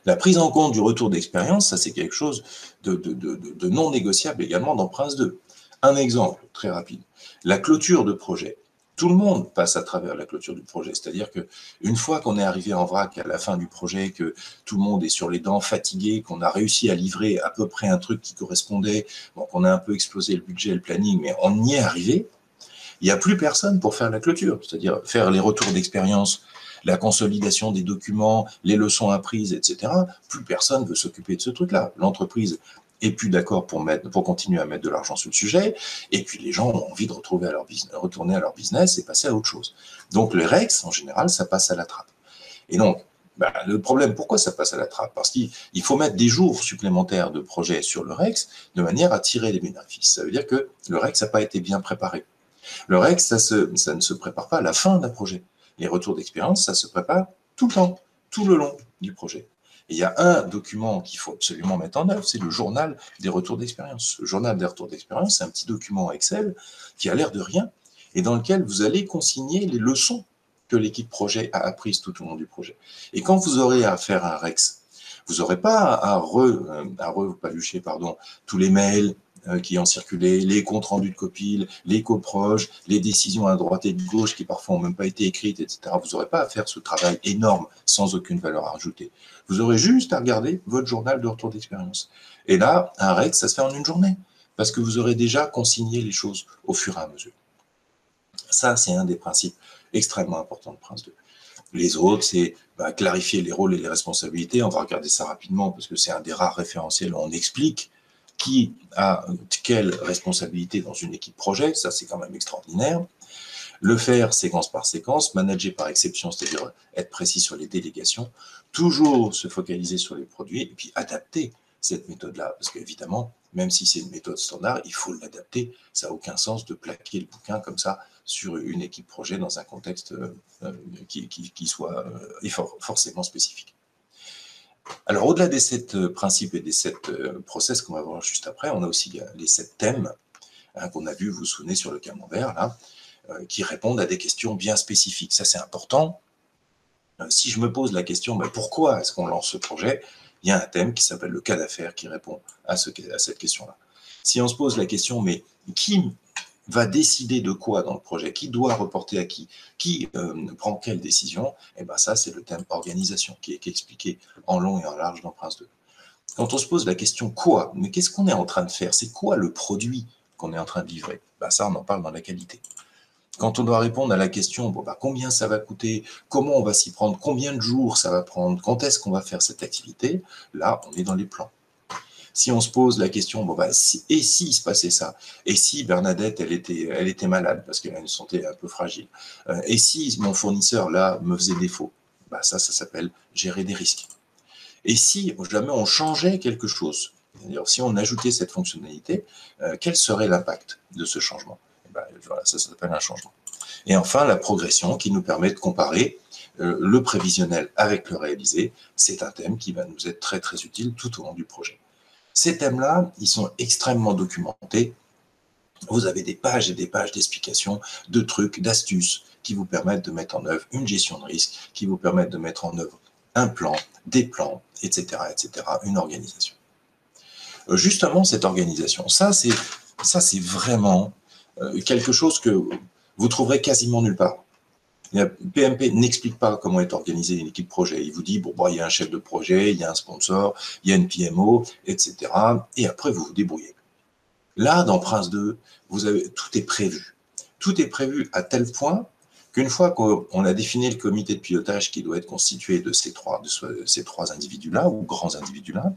La prise en compte du retour d'expérience, ça c'est quelque chose de, non négociable également dans Prince 2. Un exemple très rapide, la clôture de projet tout le monde passe à travers la clôture du projet. C'est-à-dire que une fois qu'on est arrivé en vrac à la fin du projet, que tout le monde est sur les dents, fatigué, qu'on a réussi à livrer à peu près un truc qui correspondait, donc on a un peu explosé le budget, le planning, mais on y est arrivé, il n'y a plus personne pour faire la clôture, c'est-à-dire faire les retours d'expérience, la consolidation des documents, les leçons apprises, etc. Plus personne veut s'occuper de ce truc-là. L'entreprise et plus d'accord pour, mettre, pour continuer à mettre de l'argent sur le sujet, et puis les gens ont envie de retrouver à leur business, retourner à leur business et passer à autre chose. Donc le REX, en général, ça passe à la trappe. Et donc, bah, le problème, pourquoi ça passe à la trappe? Parce qu'il faut mettre des jours supplémentaires de projet sur le REX de manière à tirer les bénéfices. Ça veut dire que le REX n'a pas été bien préparé. Le REX, ça ne se prépare pas à la fin d'un projet. Les retours d'expérience, ça se prépare tout le temps, tout le long du projet il y a un document qu'il faut absolument mettre en œuvre, c'est le journal des retours d'expérience. Le journal des retours d'expérience, c'est un petit document Excel qui a l'air de rien et dans lequel vous allez consigner les leçons que l'équipe projet a apprises tout au long du projet. Et quand vous aurez à faire un REX, vous n'aurez pas à, re, euh, à re, pardon, tous les mails, qui ont circulé, les comptes rendus de copie, les coproches, les décisions à droite et de gauche qui parfois n'ont même pas été écrites, etc. Vous n'aurez pas à faire ce travail énorme sans aucune valeur à rajouter. Vous aurez juste à regarder votre journal de retour d'expérience. Et là, un REX, ça se fait en une journée, parce que vous aurez déjà consigné les choses au fur et à mesure. Ça, c'est un des principes extrêmement importants de Prince 2. Les autres, c'est bah, clarifier les rôles et les responsabilités. On va regarder ça rapidement parce que c'est un des rares référentiels où on explique qui a quelle responsabilité dans une équipe projet, ça c'est quand même extraordinaire. Le faire séquence par séquence, manager par exception, c'est-à-dire être précis sur les délégations, toujours se focaliser sur les produits et puis adapter cette méthode-là. Parce qu'évidemment, même si c'est une méthode standard, il faut l'adapter. Ça n'a aucun sens de plaquer le bouquin comme ça sur une équipe projet dans un contexte euh, euh, qui, soit euh, forcément spécifique. Alors, au-delà des sept principes et des sept process qu'on va voir juste après, on a aussi les sept thèmes hein, qu'on a vus, vous vous souvenez, sur le camembert, là, qui répondent à des questions bien spécifiques. Ça, c'est important. si je me pose la question, ben, pourquoi est-ce qu'on lance ce projet il y a un thème qui s'appelle le cas d'affaires qui répond à, à cette question-là. Si on se pose la question, mais qui va décider de quoi dans le projet, qui doit reporter à qui, qui euh, prend quelle décision, et eh ben ça c'est le thème organisation qui est, expliqué en long et en large dans Prince 2. Quand on se pose la question quoi, mais qu'est-ce qu'on est en train de faire, c'est quoi le produit qu'on est en train de livrer, ben ça on en parle dans la qualité. Quand on doit répondre à la question, bon, bah, combien ça va coûter, comment on va s'y prendre, combien de jours ça va prendre, quand est-ce qu'on va faire cette activité, là, on est dans les plans. Si on se pose la question, bon, bah, et s'il se passait ça? Et si Bernadette, elle était, malade parce qu'elle a une santé un peu fragile? Euh, Et si mon fournisseur, là, me faisait défaut? Bah, Ça, ça s'appelle gérer des risques. Et si jamais on changeait quelque chose, si on ajoutait cette fonctionnalité, euh, quel serait l'impact de ce changement? Bah, ça, s'appelle un changement. Et enfin, la progression qui nous permet de comparer euh, le prévisionnel avec le réalisé. C'est un thème qui va nous être très très utile tout au long du projet. Ces thèmes-là, ils sont extrêmement documentés. Vous avez des pages et des pages d'explications, de trucs, d'astuces qui vous permettent de mettre en œuvre une gestion de risque, qui vous permettent de mettre en œuvre un plan, des plans, etc., etc., une organisation. Euh, justement, cette organisation, ça c'est ça vraiment euh, quelque chose que vous trouverez quasiment nulle part. PMP n'explique pas comment est organisée une équipe projet. Il vous dit, bon, il y a un chef de projet, il y a un sponsor, il y a une PMO, etc. Et après, vous vous débrouillez. Là, dans Prince 2, vous avez, tout est prévu. Tout est prévu à tel point qu'une fois qu'on a défini le comité de pilotage qui doit être constitué de ces trois, de ces trois individus-là, ou grands individus-là,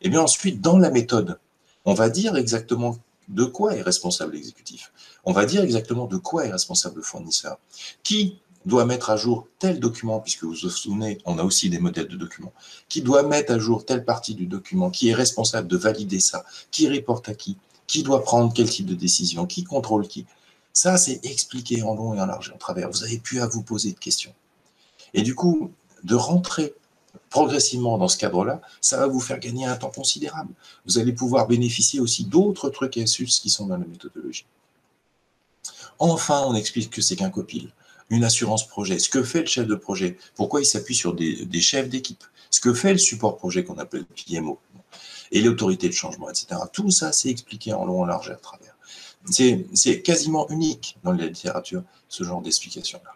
et eh bien ensuite, dans la méthode, on va dire exactement de quoi est responsable l'exécutif On va dire exactement de quoi est responsable le fournisseur. Qui doit mettre à jour tel document, puisque vous vous souvenez, on a aussi des modèles de documents, qui doit mettre à jour telle partie du document, qui est responsable de valider ça, qui reporte à qui, qui doit prendre quel type de décision, qui contrôle qui. Ça, c'est expliqué en long et en large en travers. Vous avez pu à vous poser de questions. Et du coup, de rentrer progressivement dans ce cadre-là, ça va vous faire gagner un temps considérable. Vous allez pouvoir bénéficier aussi d'autres trucs et astuces qui sont dans la méthodologie. Enfin, on explique que c'est qu'un copil, une assurance projet, ce que fait le chef de projet, pourquoi il s'appuie sur des, chefs d'équipe, ce que fait le support projet qu'on appelle PMO, et l'autorité de changement, etc. Tout ça, c'est expliqué en long, en large à travers. C'est quasiment unique dans la littérature, ce genre d'explication-là.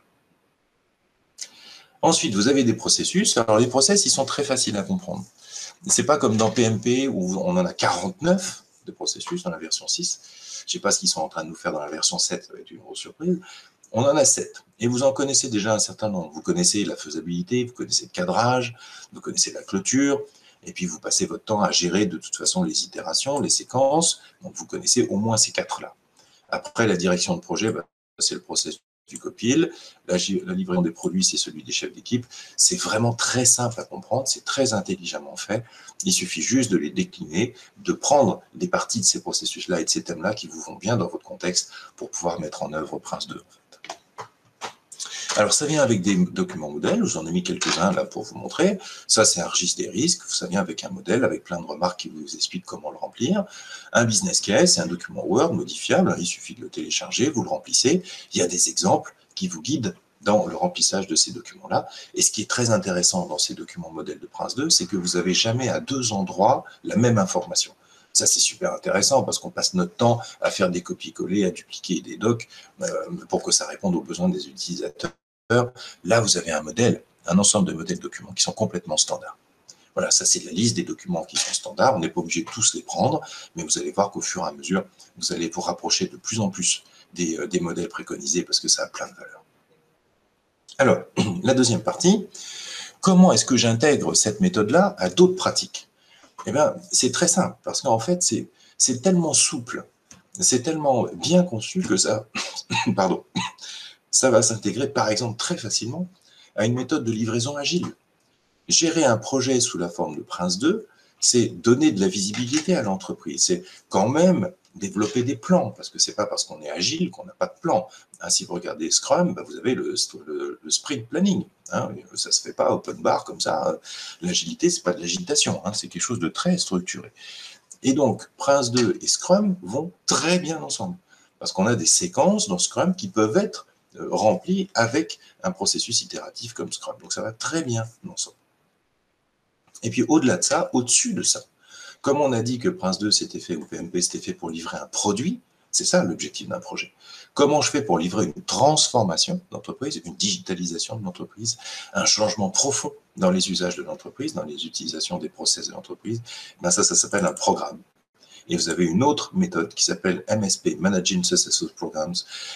Ensuite, vous avez des processus. Alors, les process, ils sont très faciles à comprendre. C'est pas comme dans PMP où on en a 49 de processus dans la version 6. Je sais pas ce qu'ils sont en train de nous faire dans la version 7, ça va être une grosse surprise. On en a 7. Et vous en connaissez déjà un certain nombre. Vous connaissez la faisabilité, vous connaissez le cadrage, vous connaissez la clôture, et puis vous passez votre temps à gérer de toute façon les itérations, les séquences. Donc vous connaissez au moins ces quatre-là. Après, la direction de projet, bah, c'est le processus du copil. La, la livraison des produits, c'est celui des chefs d'équipe. C'est vraiment très simple à comprendre, c'est très intelligemment fait. Il suffit juste de les décliner, de prendre des parties de ces processus-là et de ces thèmes-là qui vous vont bien dans votre contexte pour pouvoir mettre en œuvre Prince 2. Alors, ça vient avec des documents modèles, vous en ai mis quelques-uns là pour vous montrer. Ça, c'est un registre des risques, ça vient avec un modèle, avec plein de remarques qui vous expliquent comment le remplir. Un business case, c'est un document Word modifiable, il suffit de le télécharger, vous le remplissez. Il y a des exemples qui vous guident dans le remplissage de ces documents-là. Et ce qui est très intéressant dans ces documents modèles de Prince 2, c'est que vous n'avez jamais à deux endroits la même information. Ça, c'est super intéressant parce qu'on passe notre temps à faire des copies-coller, à dupliquer des docs euh, pour que ça réponde aux besoins des utilisateurs Là, vous avez un modèle, un ensemble de modèles documents qui sont complètement standards. Voilà, ça c'est la liste des documents qui sont standards. On n'est pas obligé de tous les prendre, mais vous allez voir qu'au fur et à mesure, vous allez vous rapprocher de plus en plus des, euh, modèles préconisés parce que ça a plein de valeurs. Alors, la deuxième partie, comment est-ce que j'intègre cette méthode-là à d'autres pratiques? Eh bien, c'est très simple, parce qu'en fait, c'est tellement souple, c'est tellement bien conçu que ça, pardon, ça va s'intégrer par exemple très facilement à une méthode de livraison agile. Gérer un projet sous la forme de Prince 2, c'est donner de la visibilité à l'entreprise. C'est quand même développer des plans, parce que c'est pas parce qu'on est agile qu'on n'a pas de plan. Hein, si vous regardez Scrum, bah, vous avez le, sprint planning. Hein, ça se fait pas open bar comme ça. L'agilité, c'est pas de l'agitation, hein, c'est quelque chose de très structuré. Et donc, Prince 2 et Scrum vont très bien ensemble, parce qu'on a des séquences dans Scrum qui peuvent être remplies avec un processus itératif comme Scrum. Donc, ça va très bien ensemble. Et puis, au-delà de ça, au-dessus de ça, comme on a dit que Prince 2 c'était fait, ou PMP c'était fait pour livrer un produit, c'est ça l'objectif d'un projet. Comment je fais pour livrer une transformation d'entreprise, une digitalisation de l'entreprise, un changement profond dans les usages de l'entreprise, dans les utilisations des process de l'entreprise? Ben Ça, ça s'appelle un programme. Et vous avez une autre méthode qui s'appelle MSP, Managing Successful Programs,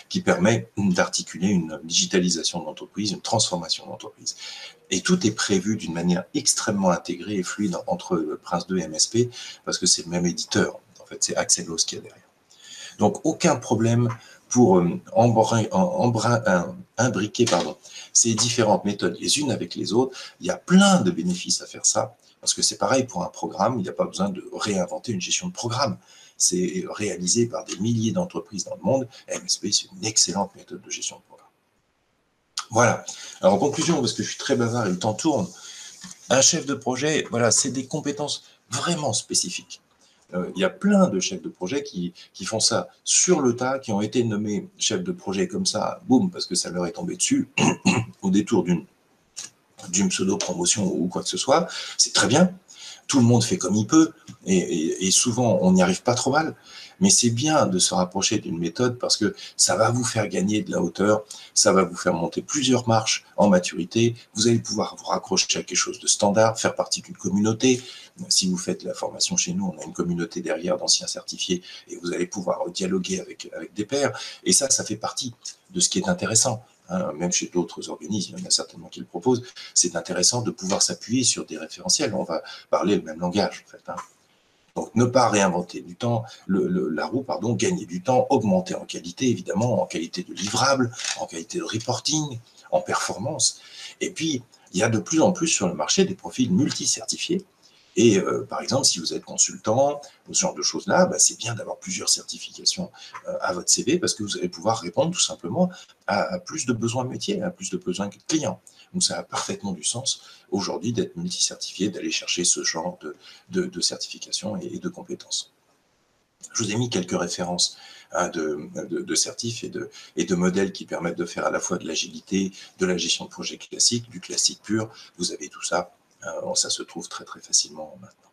qui permet d'articuler une digitalisation de l'entreprise, une transformation de l'entreprise. Et tout est prévu d'une manière extrêmement intégrée et fluide entre Prince 2 et MSP, parce que c'est le même éditeur. En fait, c'est Axelos qui est derrière. Donc, aucun problème pour euh, imbriquer pardon, ces différentes méthodes les unes avec les autres. Il y a plein de bénéfices à faire ça. Parce que c'est pareil pour un programme, il n'y a pas besoin de réinventer une gestion de programme. C'est réalisé par des milliers d'entreprises dans le monde. MSP, c'est une excellente méthode de gestion de programme. Voilà. Alors en conclusion, parce que je suis très bavard et le temps tourne, un chef de projet, voilà, c'est des compétences vraiment spécifiques. Euh, il y a plein de chefs de projet qui, qui, font ça sur le tas, qui ont été nommés chefs de projet comme ça, boum, parce que ça leur est tombé dessus, au détour d'une d'une pseudo-promotion ou quoi que ce soit, c'est très bien. Tout le monde fait comme il peut, et, souvent on n'y arrive pas trop mal. Mais c'est bien de se rapprocher d'une méthode parce que ça va vous faire gagner de la hauteur, ça va vous faire monter plusieurs marches en maturité. Vous allez pouvoir vous raccrocher à quelque chose de standard, faire partie d'une communauté. Si vous faites la formation chez nous, on a une communauté derrière d'anciens certifiés et vous allez pouvoir dialoguer avec, avec des pairs. Et ça, ça fait partie de ce qui est intéressant. Hein, même chez d'autres organismes, il y en a certainement qui le proposent, c'est intéressant de pouvoir s'appuyer sur des référentiels. On va parler le même langage, en fait. Hein. Donc, ne pas réinventer du temps, la roue, pardon, gagner du temps, augmenter en qualité, évidemment, en qualité de livrable, en qualité de reporting, en performance. Et puis, il y a de plus en plus sur le marché des profils multi-certifiés et euh, par exemple, si vous êtes consultant, ce genre de choses-là, bah, c'est bien d'avoir plusieurs certifications euh, à votre CV parce que vous allez pouvoir répondre tout simplement à, plus de besoins métiers, à plus de besoins clients. Donc ça a parfaitement du sens aujourd'hui d'être multi-certifié, d'aller chercher ce genre de, de, de certifications et, de compétences. Je vous ai mis quelques références hein, de, certifs et de, et de modèles qui permettent de faire à la fois de l'agilité, de la gestion de projets classiques, du classique pur. Vous avez tout ça euh, ça se trouve très très facilement maintenant.